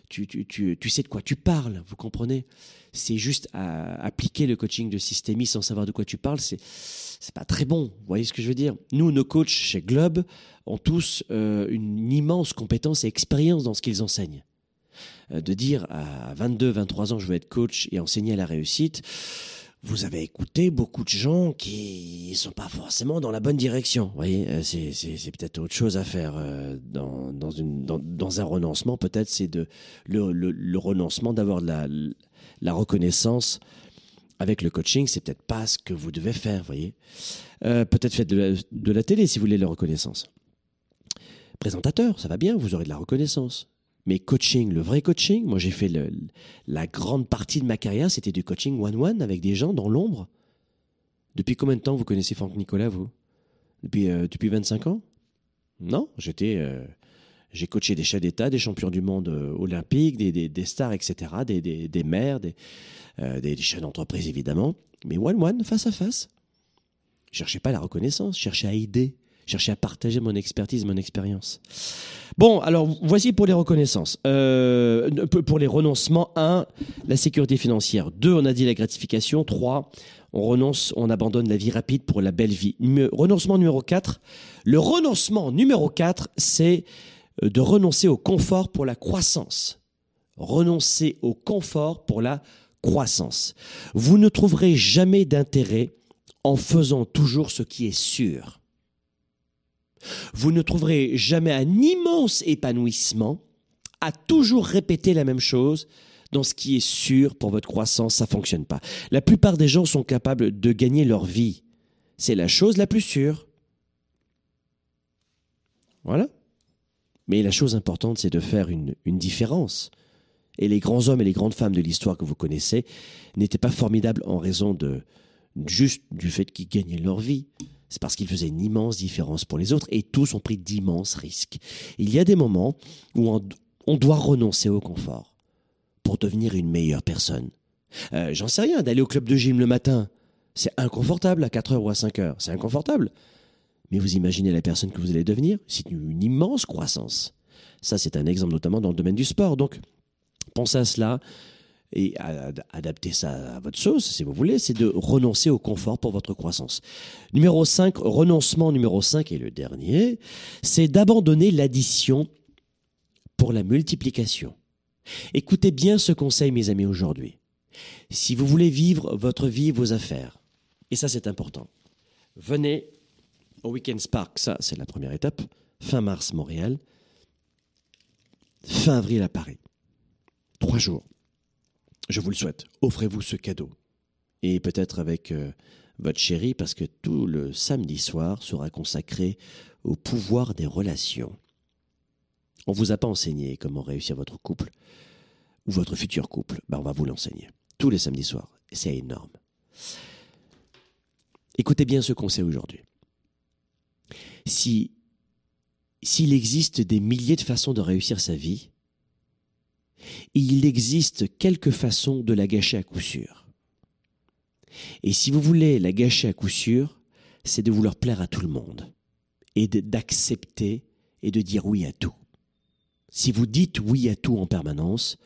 tu, tu, tu, tu sais de quoi tu parles, vous comprenez? C'est juste appliquer le coaching de systémie sans savoir de quoi tu parles, c'est c'est pas très bon. Vous voyez ce que je veux dire? Nous, nos coachs chez Globe ont tous euh, une immense compétence et expérience dans ce qu'ils enseignent. Euh, de dire à 22, 23 ans, je veux être coach et enseigner à la réussite vous avez écouté beaucoup de gens qui ne sont pas forcément dans la bonne direction. Vous voyez, euh, c'est, c'est, peut-être autre chose à faire euh, dans, dans, un renoncement. Peut-être c'est de le, renoncement d'avoir de la, reconnaissance avec le coaching. C'est peut-être pas ce que vous devez faire. Vous voyez, euh, peut-être faites de la télé si vous voulez la reconnaissance. Présentateur, ça va bien. Vous aurez de la reconnaissance. Mais coaching, le vrai coaching, moi j'ai fait la grande partie de ma carrière, c'était du coaching one-one avec des gens dans l'ombre. Depuis combien de temps vous connaissez Franck Nicolas, vous? Depuis, euh, depuis 25 ans? Non, j'étais, euh, j'ai coaché des chefs d'État, des champions du monde euh, olympiques, des, des, des, stars, etc., des, des, des maires, des, des, chefs d'entreprise évidemment, mais one-one, face à face. Je cherchais pas la reconnaissance, je cherchais à aider, chercher à partager mon expertise, mon expérience. Bon, alors voici pour les reconnaissances. Euh, pour les renoncements, 1, la sécurité financière. 2, on a dit la gratification. 3, on renonce, on abandonne la vie rapide pour la belle vie. renoncement numéro 4. Le renoncement numéro 4, c'est euh, de renoncer au confort pour la croissance. Renoncer au confort pour la croissance. Vous ne trouverez jamais d'intérêt en faisant toujours ce qui est sûr. Vous ne trouverez jamais un immense épanouissement à toujours répéter la même chose dans ce qui est sûr pour votre croissance, ça fonctionne pas. La plupart des gens sont capables de gagner leur vie. C'est la chose la plus sûre. Voilà. Mais la chose importante, c'est de faire une, différence. Et les grands hommes et les grandes femmes de l'histoire que vous connaissez n'étaient pas formidables en raison de juste du fait qu'ils gagnaient leur vie c'est parce qu'il faisait une immense différence pour les autres et tous ont pris d'immenses risques. Il y a des moments où on, doit renoncer au confort pour devenir une meilleure personne. Euh, j'en sais rien, d'aller au club de gym le matin, c'est inconfortable à 4 heures ou à 5 heures, c'est inconfortable. Mais vous imaginez la personne que vous allez devenir, c'est une immense croissance. Ça, c'est un exemple notamment dans le domaine du sport. Donc, pensez à cela et adapter ça à votre sauce, si vous voulez, c'est de renoncer au confort pour votre croissance. Numéro 5, renoncement numéro 5 et le dernier, c'est d'abandonner l'addition pour la multiplication. Écoutez bien ce conseil, mes amis, aujourd'hui. Si vous voulez vivre votre vie, vos affaires, et ça c'est important, venez au Weekend Spark, ça c'est la première étape, fin mars Montréal, fin avril à Paris. Trois jours je vous le souhaite, offrez-vous ce cadeau. Et peut-être avec euh, votre chérie, parce que tout le samedi soir sera consacré au pouvoir des relations. On ne vous a pas enseigné comment réussir votre couple ou votre futur couple. Ben, on va vous l'enseigner. Tous les samedis soirs. C'est énorme. Écoutez bien ce conseil aujourd'hui. Si, s'il existe des milliers de façons de réussir sa vie, il existe quelques façons de la gâcher à coup sûr. Et si vous voulez la gâcher à coup sûr, c'est de vouloir plaire à tout le monde et d'accepter et de dire oui à tout. Si vous dites oui à tout en permanence,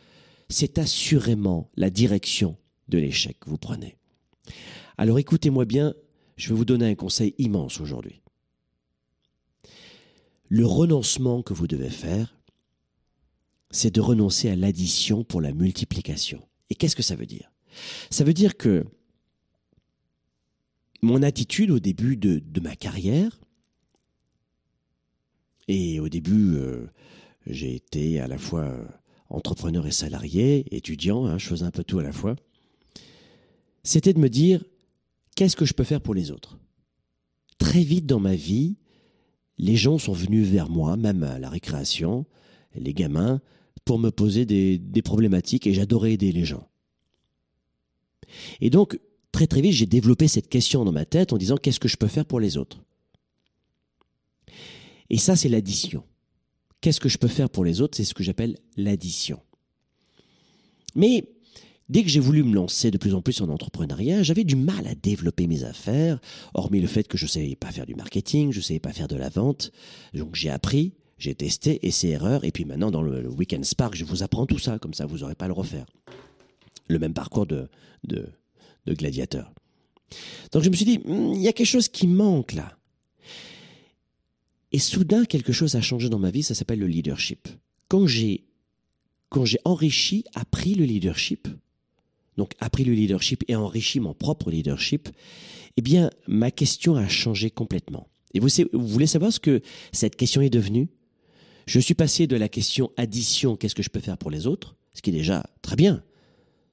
c'est assurément la direction de l'échec que vous prenez. Alors écoutez-moi bien, je vais vous donner un conseil immense aujourd'hui. Le renoncement que vous devez faire, c'est de renoncer à l'addition pour la multiplication. Et qu'est-ce que ça veut dire? Ça veut dire que mon attitude au début de, ma carrière, et au début, euh, j'ai été à la fois euh, entrepreneur et salarié, étudiant, hein, je faisais un peu tout à la fois, c'était de me dire, qu'est-ce que je peux faire pour les autres? Très vite dans ma vie, les gens sont venus vers moi, même à la récréation, les gamins, pour me poser des, problématiques et j'adorais aider les gens. Et donc, très très vite, j'ai développé cette question dans ma tête en disant qu'est-ce que je peux faire pour les autres? Et ça, c'est l'addition. Qu'est-ce que je peux faire pour les autres? C'est ce que j'appelle l'addition. Mais dès que j'ai voulu me lancer de plus en plus en entrepreneuriat, j'avais du mal à développer mes affaires, hormis le fait que je ne savais pas faire du marketing, je ne savais pas faire de la vente. Donc j'ai appris, j'ai testé, essai erreur, et puis maintenant dans le, Weekend Spark, je vous apprends tout ça, comme ça vous n'aurez pas à le refaire. Le même parcours de, de, de gladiateur. Donc je me suis dit, hmm, il y a quelque chose qui manque là. Et soudain, quelque chose a changé dans ma vie, ça s'appelle le leadership. Quand j'ai, quand j'ai enrichi, appris le leadership, donc appris le leadership et enrichi mon propre leadership, eh bien, ma question a changé complètement. Et vous, vous voulez savoir ce que cette question est devenue? Je suis passé de la question addition, qu'est-ce que je peux faire pour les autres Ce qui est déjà très bien,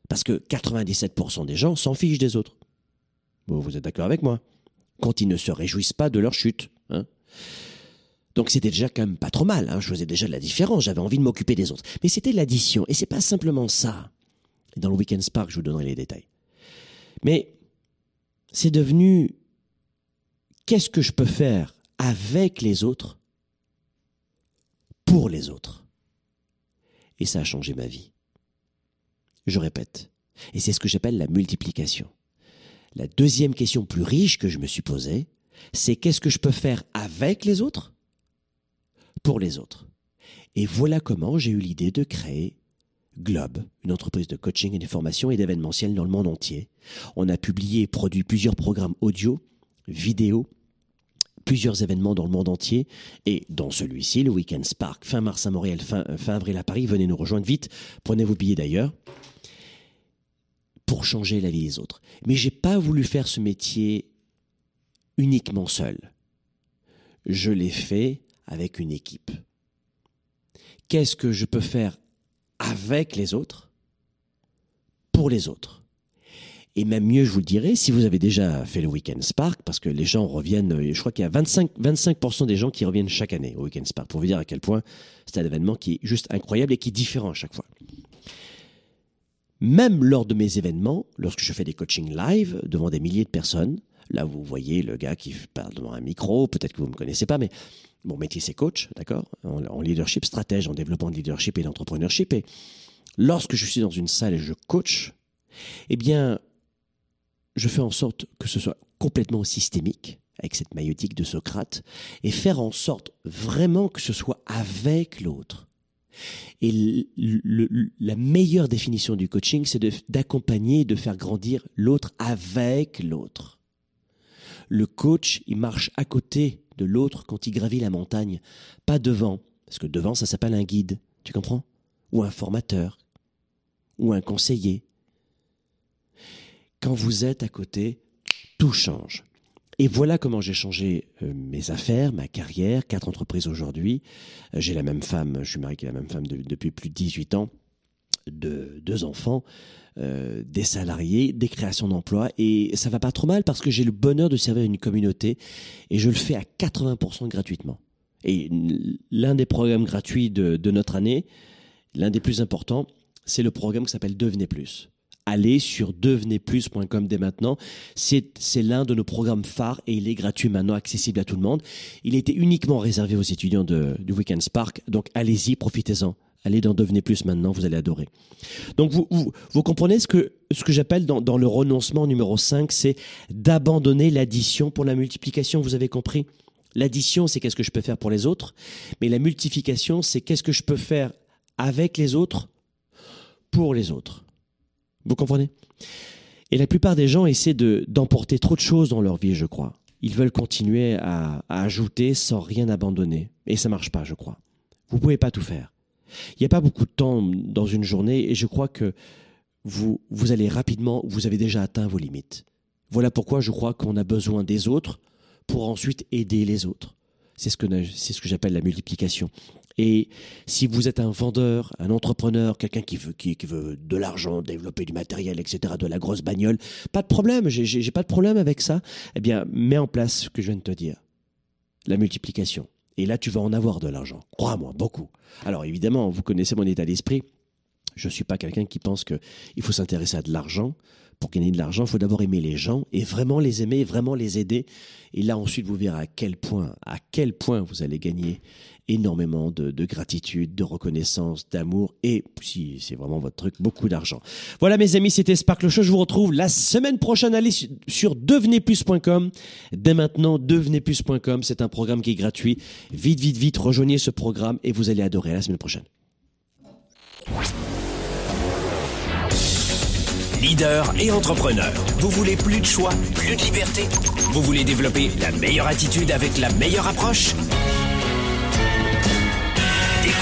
parce que 97% des gens s'en fichent des autres. vous êtes d'accord avec moi Quand ils ne se réjouissent pas de leur chute. Hein donc c'était déjà quand même pas trop mal, hein. je faisais déjà de la différence, j'avais envie de m'occuper des autres. Mais c'était l'addition, et c'est pas simplement ça. Dans le Weekend Spark, je vous donnerai les détails. Mais c'est devenu qu'est-ce que je peux faire avec les autres pour les autres. Et ça a changé ma vie. Je répète, et c'est ce que j'appelle la multiplication. La deuxième question plus riche que je me suis posée, c'est qu'est-ce que je peux faire avec les autres pour les autres? Et voilà comment j'ai eu l'idée de créer Globe, une entreprise de coaching et de formation et d'événementiel dans le monde entier. On a publié et produit plusieurs programmes audio, vidéo, plusieurs événements dans le monde entier et dans celui-ci, le Weekend Spark, fin mars à Montréal, fin, avril à Paris. Venez nous rejoindre vite, prenez vos billets d'ailleurs pour changer la vie des autres. Mais j'ai pas voulu faire ce métier uniquement seul. Je l'ai fait avec une équipe. Qu'est-ce que je peux faire avec les autres pour les autres? Et même mieux, je vous le dirai, si vous avez déjà fait le Weekend Spark, parce que les gens reviennent, je crois qu'il y a 25, 25% des gens qui reviennent chaque année au Weekend Spark, pour vous dire à quel point c'est un événement qui est juste incroyable et qui est différent à chaque fois. Même lors de mes événements, lorsque je fais des coachings live devant des milliers de personnes, là vous voyez le gars qui parle devant un micro, peut-être que vous ne me connaissez pas, mais mon métier, c'est coach, d'accord? En, leadership, stratège, en développement de leadership et d'entrepreneurship. Et lorsque je suis dans une salle et je coach, eh bien, je fais en sorte que ce soit complètement systémique, avec cette maïotique de Socrate, et faire en sorte vraiment que ce soit avec l'autre. Et la meilleure définition du coaching, c'est d'accompagner, de faire grandir l'autre avec l'autre. Le coach, il marche à côté de l'autre quand il gravit la montagne, pas devant, parce que devant ça s'appelle un guide, tu comprends? Ou un formateur, ou un conseiller. Quand vous êtes à côté, tout change. Et voilà comment j'ai changé euh, mes affaires, ma carrière, quatre entreprises aujourd'hui. Euh, j'ai la même femme, je suis marié avec la même femme depuis plus de 18 ans, de deux enfants. Euh, des salariés, des créations d'emplois et ça va pas trop mal parce que j'ai le bonheur de servir une communauté et je le fais à 80% gratuitement. Et l'un des programmes gratuits de, notre année, l'un des plus importants, c'est le programme qui s'appelle Devenez Plus. Allez sur devenezplus.com dès maintenant. C'est l'un de nos programmes phares et il est gratuit maintenant, accessible à tout le monde. Il était uniquement réservé aux étudiants de, du Weekend Spark, donc allez-y, profitez-en Allez dans Devenez Plus maintenant, vous allez adorer. Donc vous, vous, comprenez ce que, ce que j'appelle dans, dans le renoncement numéro 5, c'est d'abandonner l'addition pour la multiplication, vous avez compris? L'addition, c'est qu'est-ce que je peux faire pour les autres, mais la multiplication, c'est qu'est-ce que je peux faire avec les autres pour les autres. Vous comprenez? Et la plupart des gens essaient de, d'emporter trop de choses dans leur vie, je crois. Ils veulent continuer à, ajouter sans rien abandonner. Et ça marche pas, je crois. Vous pouvez pas tout faire. Il n'y a pas beaucoup de temps dans une journée et je crois que vous, allez rapidement, vous avez déjà atteint vos limites. Voilà pourquoi je crois qu'on a besoin des autres pour ensuite aider les autres. C'est ce que, c'est ce que j'appelle la multiplication. Et si vous êtes un vendeur, un entrepreneur, quelqu'un qui veut, qui, veut de l'argent, développer du matériel, etc., de la grosse bagnole, pas de problème, j'ai, pas de problème avec ça. Eh bien, mets en place ce que je viens de te dire. La multiplication. Et là, tu vas en avoir de l'argent. Crois-moi, beaucoup. Alors évidemment, vous connaissez mon état d'esprit. Je ne suis pas quelqu'un qui pense qu'il faut s'intéresser à de l'argent. Pour gagner de l'argent, il faut d'abord aimer les gens et vraiment les aimer, vraiment les aider. Et là, ensuite, vous verrez à quel point, à quel point vous allez gagner énormément de, gratitude, de reconnaissance, d'amour et, si c'est vraiment votre truc, beaucoup d'argent. Voilà mes amis, c'était Sparkle Show. Je vous retrouve la semaine prochaine. Allez sur devenezplus.com. Dès maintenant, devenezplus.com. C'est un programme qui est gratuit. Vite, vite, vite, rejoignez ce programme et vous allez adorer. la semaine prochaine. Leader et entrepreneur. Vous voulez plus de choix, plus de liberté? Vous voulez développer la meilleure attitude avec la meilleure approche?